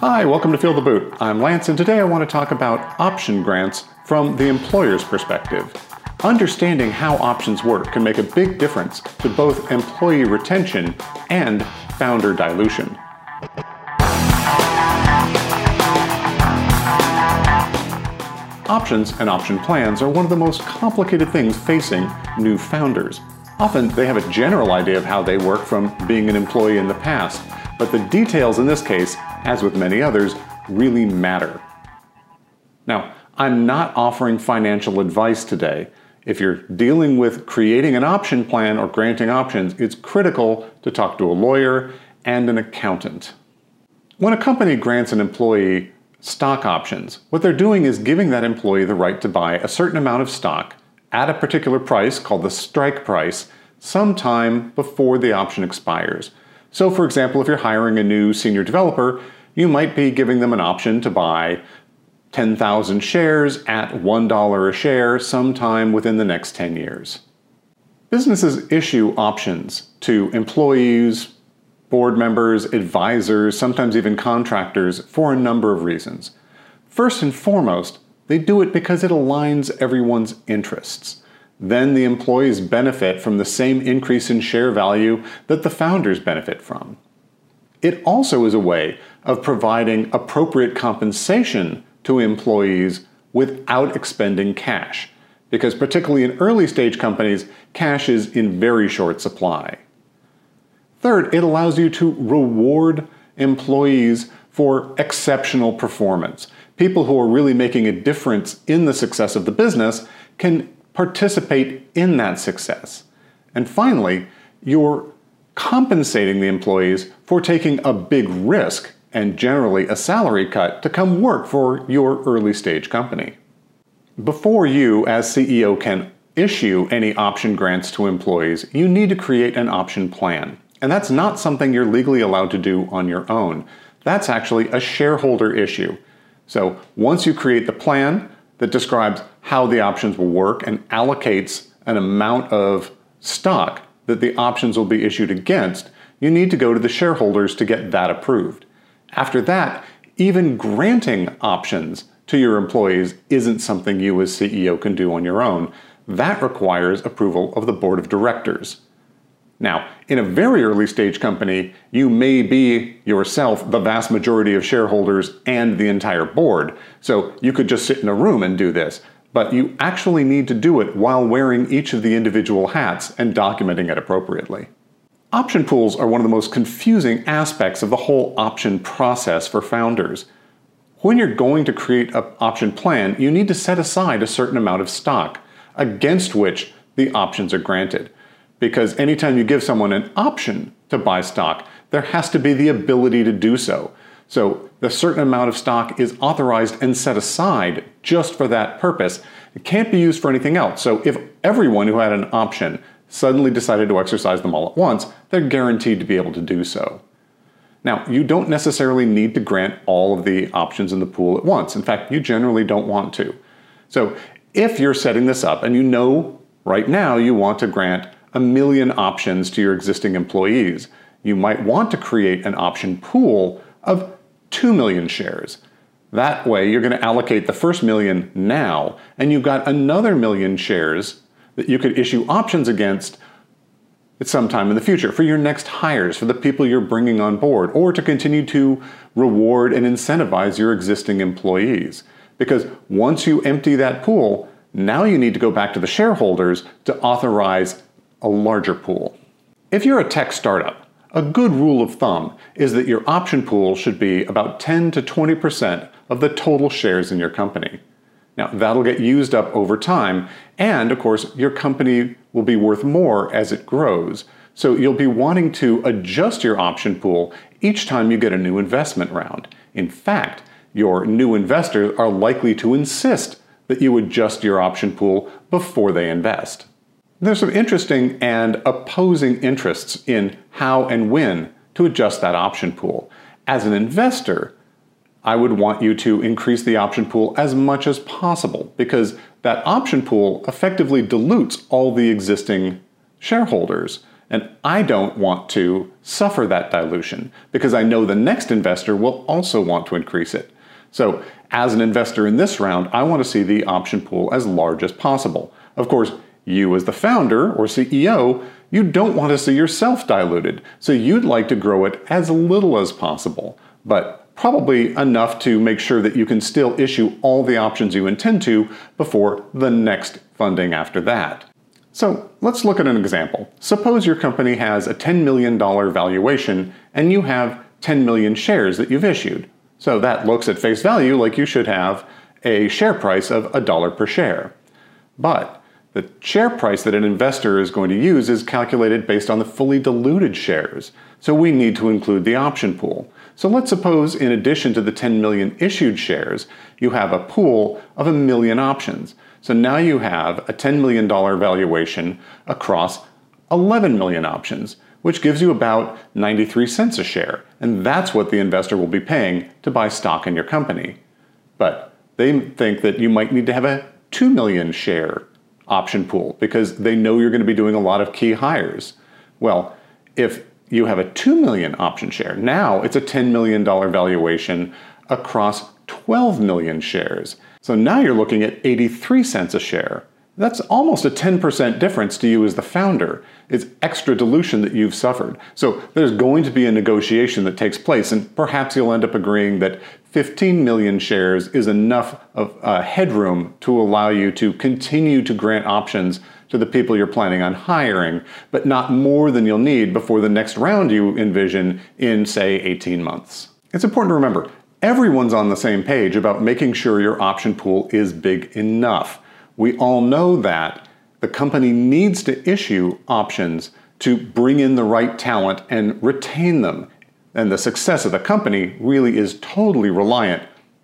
Hi, welcome to Feel the Boot. I'm Lance, and today I want to talk about option grants from the employer's perspective. Understanding how options work can make a big difference to both employee retention and founder dilution. Options and option plans are one of the most complicated things facing new founders. Often they have a general idea of how they work from being an employee in the past, but the details in this case, as with many others, really matter. Now, I'm not offering financial advice today. If you're dealing with creating an option plan or granting options, it's critical to talk to a lawyer and an accountant. When a company grants an employee stock options, what they're doing is giving that employee the right to buy a certain amount of stock at a particular price called the strike price sometime before the option expires. So, for example, if you're hiring a new senior developer, you might be giving them an option to buy 10,000 shares at $1 a share sometime within the next 10 years. Businesses issue options to employees, board members, advisors, sometimes even contractors for a number of reasons. First and foremost, they do it because it aligns everyone's interests. Then the employees benefit from the same increase in share value that the founders benefit from. It also is a way of providing appropriate compensation to employees without expending cash, because particularly in early stage companies, cash is in very short supply. Third, it allows you to reward employees for exceptional performance. People who are really making a difference in the success of the business can participate in that success. And finally, you're compensating the employees for taking a big risk and generally a salary cut to come work for your early stage company. Before you, as CEO, can issue any option grants to employees, you need to create an option plan. And that's not something you're legally allowed to do on your own. That's actually a shareholder issue. So once you create the plan that describes how the options will work and allocates an amount of stock that the options will be issued against, you need to go to the shareholders to get that approved. After that, even granting options to your employees isn't something you as CEO can do on your own. That requires approval of the board of directors. Now, in a very early stage company, you may be yourself the vast majority of shareholders and the entire board. So you could just sit in a room and do this. But you actually need to do it while wearing each of the individual hats and documenting it appropriately. Option pools are one of the most confusing aspects of the whole option process for founders. When you're going to create an option plan, you need to set aside a certain amount of stock against which the options are granted because anytime you give someone an option to buy stock, there has to be the ability to do so. So the certain amount of stock is authorized and set aside just for that purpose. It can't be used for anything else. So if everyone who had an option suddenly decided to exercise them all at once, they're guaranteed to be able to do so. Now, you don't necessarily need to grant all of the options in the pool at once. In fact, you generally don't want to. So if you're setting this up and you know right now you want to grant a million options to your existing employees. You might want to create an option pool of 2 million shares. That way, you're going to allocate the first million now, and you've got another million shares that you could issue options against at some time in the future for your next hires, for the people you're bringing on board, or to continue to reward and incentivize your existing employees. Because once you empty that pool, now you need to go back to the shareholders to authorize a larger pool. If you're a tech startup, a good rule of thumb is that your option pool should be about 10 to 20% of the total shares in your company. Now, that'll get used up over time, and of course, your company will be worth more as it grows. So you'll be wanting to adjust your option pool each time you get a new investment round. In fact, your new investors are likely to insist that you adjust your option pool before they invest. There's some interesting and opposing interests in how and when to adjust that option pool. As an investor, I would want you to increase the option pool as much as possible because that option pool effectively dilutes all the existing shareholders. And I don't want to suffer that dilution because I know the next investor will also want to increase it. So, as an investor in this round, I want to see the option pool as large as possible. Of course, you as the founder or CEO, you don't want to see yourself diluted, so you'd like to grow it as little as possible, but probably enough to make sure that you can still issue all the options you intend to before the next funding after that. So let's look at an example. Suppose your company has a $10 million valuation and you have 10 million shares that you've issued. So that looks at face value like you should have a share price of a dollar per share. But the share price that an investor is going to use is calculated based on the fully diluted shares. So we need to include the option pool. So let's suppose in addition to the 10 million issued shares, you have a pool of a million options. So now you have a $10 million valuation across 11 million options, which gives you about 93 cents a share. And that's what the investor will be paying to buy stock in your company. But they think that you might need to have a 2 million share option pool because they know you're going to be doing a lot of key hires. Well, if you have a 2 million option share, now it's a $10 million valuation across 12 million shares. So now you're looking at 83 cents a share. That's almost a 10% difference to you as the founder. It's extra dilution that you've suffered. So there's going to be a negotiation that takes place, and perhaps you'll end up agreeing that 15 million shares is enough of uh, headroom to allow you to continue to grant options to the people you're planning on hiring, but not more than you'll need before the next round you envision in, say, 18 months. It's important to remember everyone's on the same page about making sure your option pool is big enough. We all know that the company needs to issue options to bring in the right talent and retain them and the success of the company really is totally reliant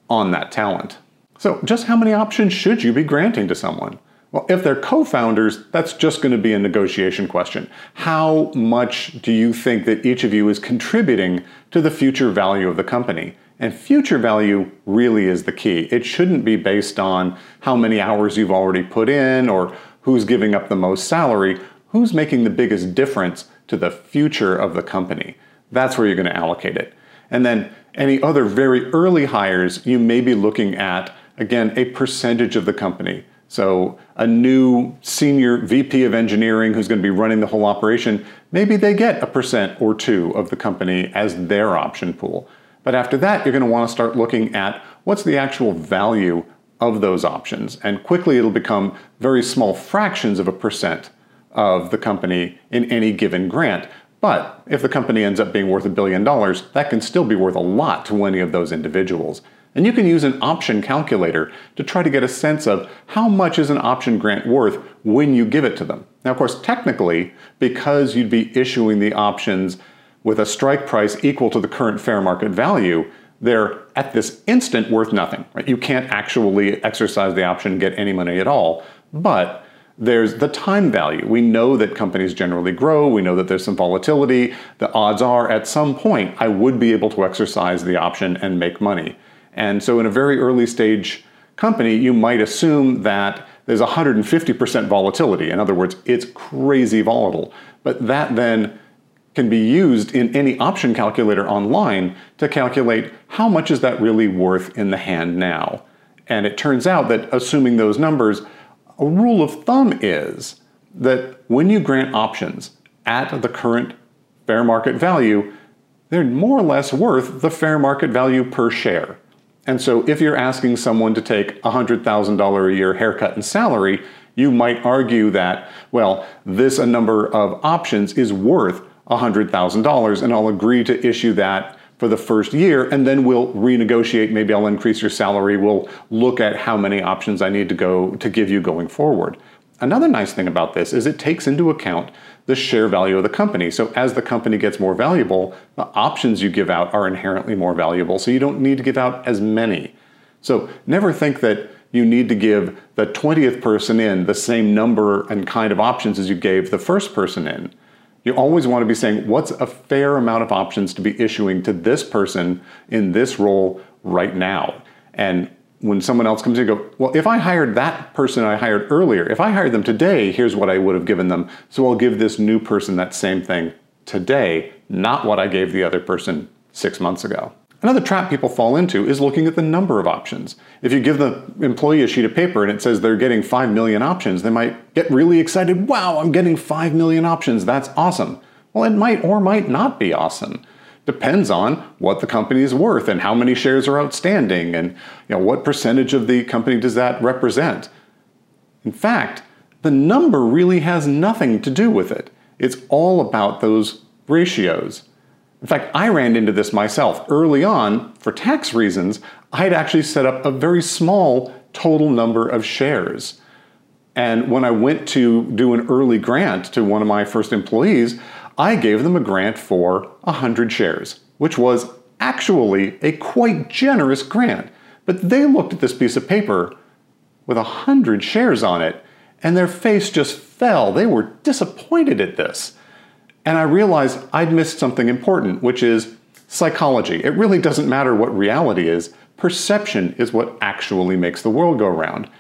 on that talent. So, just how many options should you be granting to someone? Well, if they're co founders, that's just going to be a negotiation question. How much do you think that each of you is contributing to the future value of the company? And future value really is the key. It shouldn't be based on how many hours you've already put in or who's giving up the most salary. Who's making the biggest difference to the future of the company? That's where you're going to allocate it. And then any other very early hires, you may be looking at, again, a percentage of the company. So a new senior VP of engineering who's going to be running the whole operation, maybe they get a percent or two of the company as their option pool. But after that, you're going to want to start looking at what's the actual value of those options. And quickly it'll become very small fractions of a percent of the company in any given grant. But if the company ends up being worth a billion dollars, that can still be worth a lot to any of those individuals. And you can use an option calculator to try to get a sense of how much is an option grant worth when you give it to them. Now, of course, technically, because you'd be issuing the options with a strike price equal to the current fair market value, they're at this instant worth nothing. Right? You can't actually exercise the option and get any money at all. But there's the time value. We know that companies generally grow. We know that there's some volatility. The odds are at some point I would be able to exercise the option and make money. And so in a very early stage company, you might assume that there's 150% volatility. In other words, it's crazy volatile. But that then can be used in any option calculator online to calculate how much is that really worth in the hand now. And it turns out that assuming those numbers, a rule of thumb is that when you grant options at the current fair market value, they're more or less worth the fair market value per share. And so if you're asking someone to take a $100,000 a year haircut in salary, you might argue that, well, this a number of options is worth $100,000 and I'll agree to issue that for the first year and then we'll renegotiate. Maybe I'll increase your salary. We'll look at how many options I need to go to give you going forward. Another nice thing about this is it takes into account the share value of the company. So as the company gets more valuable the options you give out are inherently more valuable. So you don't need to give out as many. So never think that you need to give the 20th person in the same number and kind of options as you gave the first person in. You always want to be saying, what's a fair amount of options to be issuing to this person in this role right now? And when someone else comes in go, well, if I hired that person I hired earlier, if I hired them today, here's what I would have given them. So I'll give this new person that same thing today, not what I gave the other person six months ago. Another trap people fall into is looking at the number of options. If you give the employee a sheet of paper and it says they're getting 5 million options, they might get really excited. Wow, I'm getting 5 million options. That's awesome. Well, it might or might not be awesome. Depends on what the company is worth and how many shares are outstanding and you know, what percentage of the company does that represent. In fact, the number really has nothing to do with it. It's all about those ratios. In fact, I ran into this myself. Early on, for tax reasons, I had actually set up a very small total number of shares. And when I went to do an early grant to one of my first employees, I gave them a grant for 100 shares, which was actually a quite generous grant. But they looked at this piece of paper with 100 shares on it, and their face just fell. They were disappointed at this. And I realized I'd missed something important, which is psychology. It really doesn't matter what reality is, perception is what actually makes the world go round.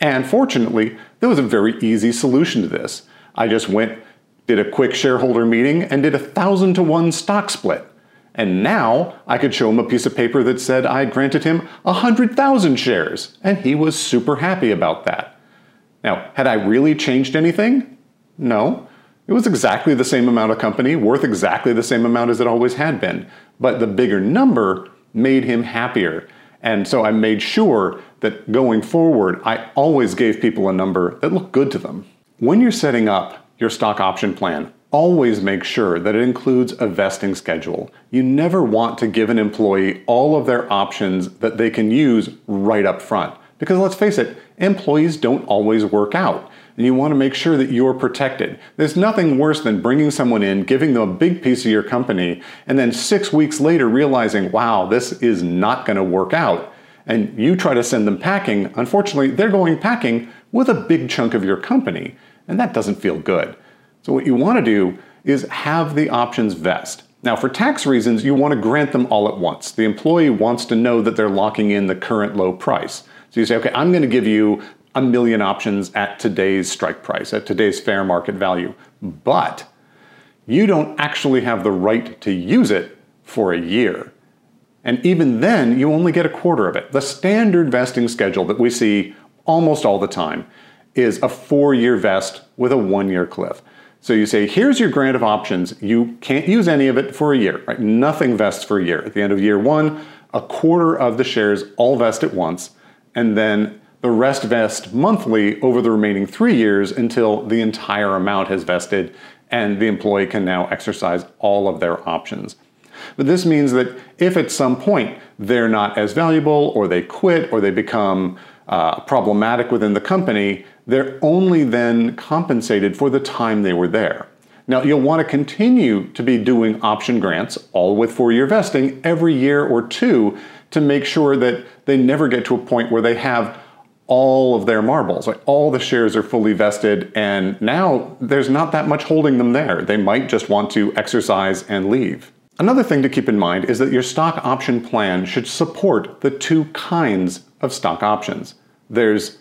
And fortunately, there was a very easy solution to this. I just went, did a quick shareholder meeting, and did a thousand to one stock split. And now I could show him a piece of paper that said I had granted him 100,000 shares, and he was super happy about that. Now, had I really changed anything? No. It was exactly the same amount of company, worth exactly the same amount as it always had been. But the bigger number made him happier. And so I made sure that going forward, I always gave people a number that looked good to them. When you're setting up your stock option plan, always make sure that it includes a vesting schedule. You never want to give an employee all of their options that they can use right up front. Because let's face it, employees don't always work out and you want to make sure that you're protected. There's nothing worse than bringing someone in, giving them a big piece of your company, and then six weeks later realizing, wow, this is not going to work out. And you try to send them packing. Unfortunately, they're going packing with a big chunk of your company, and that doesn't feel good. So, what you want to do is have the options vest. Now, for tax reasons, you want to grant them all at once. The employee wants to know that they're locking in the current low price. So you say, okay, I'm going to give you a million options at today's strike price, at today's fair market value. But you don't actually have the right to use it for a year. And even then, you only get a quarter of it. The standard vesting schedule that we see almost all the time is a four year vest with a one year cliff. So you say, here's your grant of options. You can't use any of it for a year, right? Nothing vests for a year. At the end of year one, a quarter of the shares all vest at once, and then the rest vest monthly over the remaining three years until the entire amount has vested and the employee can now exercise all of their options. But this means that if at some point they're not as valuable or they quit or they become uh, problematic within the company, they're only then compensated for the time they were there. Now, you'll want to continue to be doing option grants, all with four year vesting, every year or two to make sure that they never get to a point where they have all of their marbles. Like all the shares are fully vested, and now there's not that much holding them there. They might just want to exercise and leave. Another thing to keep in mind is that your stock option plan should support the two kinds of stock options. There's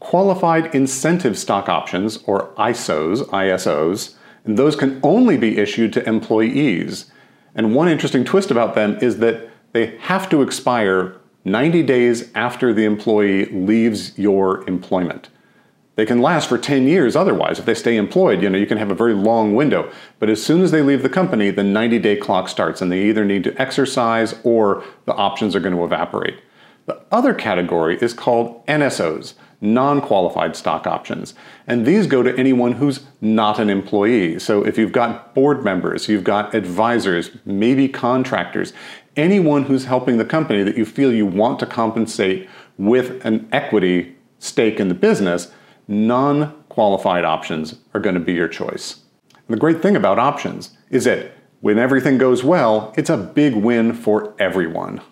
qualified incentive stock options, or ISOs, ISOs, and those can only be issued to employees. And one interesting twist about them is that they have to expire 90 days after the employee leaves your employment. They can last for 10 years otherwise. If they stay employed, you know, you can have a very long window. But as soon as they leave the company, the 90 day clock starts and they either need to exercise or the options are going to evaporate. The other category is called NSOs, non qualified stock options. And these go to anyone who's not an employee. So if you've got board members, you've got advisors, maybe contractors, anyone who's helping the company that you feel you want to compensate with an equity stake in the business, non qualified options are going to be your choice. And the great thing about options is that when everything goes well, it's a big win for everyone.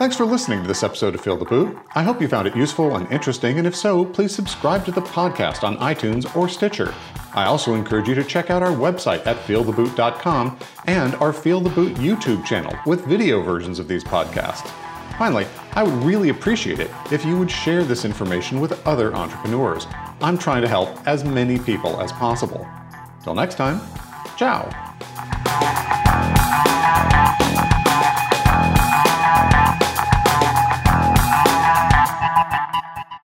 Thanks for listening to this episode of Feel the Boot. I hope you found it useful and interesting, and if so, please subscribe to the podcast on iTunes or Stitcher. I also encourage you to check out our website at feeltheboot.com and our Feel the Boot YouTube channel with video versions of these podcasts. Finally, I would really appreciate it if you would share this information with other entrepreneurs. I'm trying to help as many people as possible. Till next time, ciao.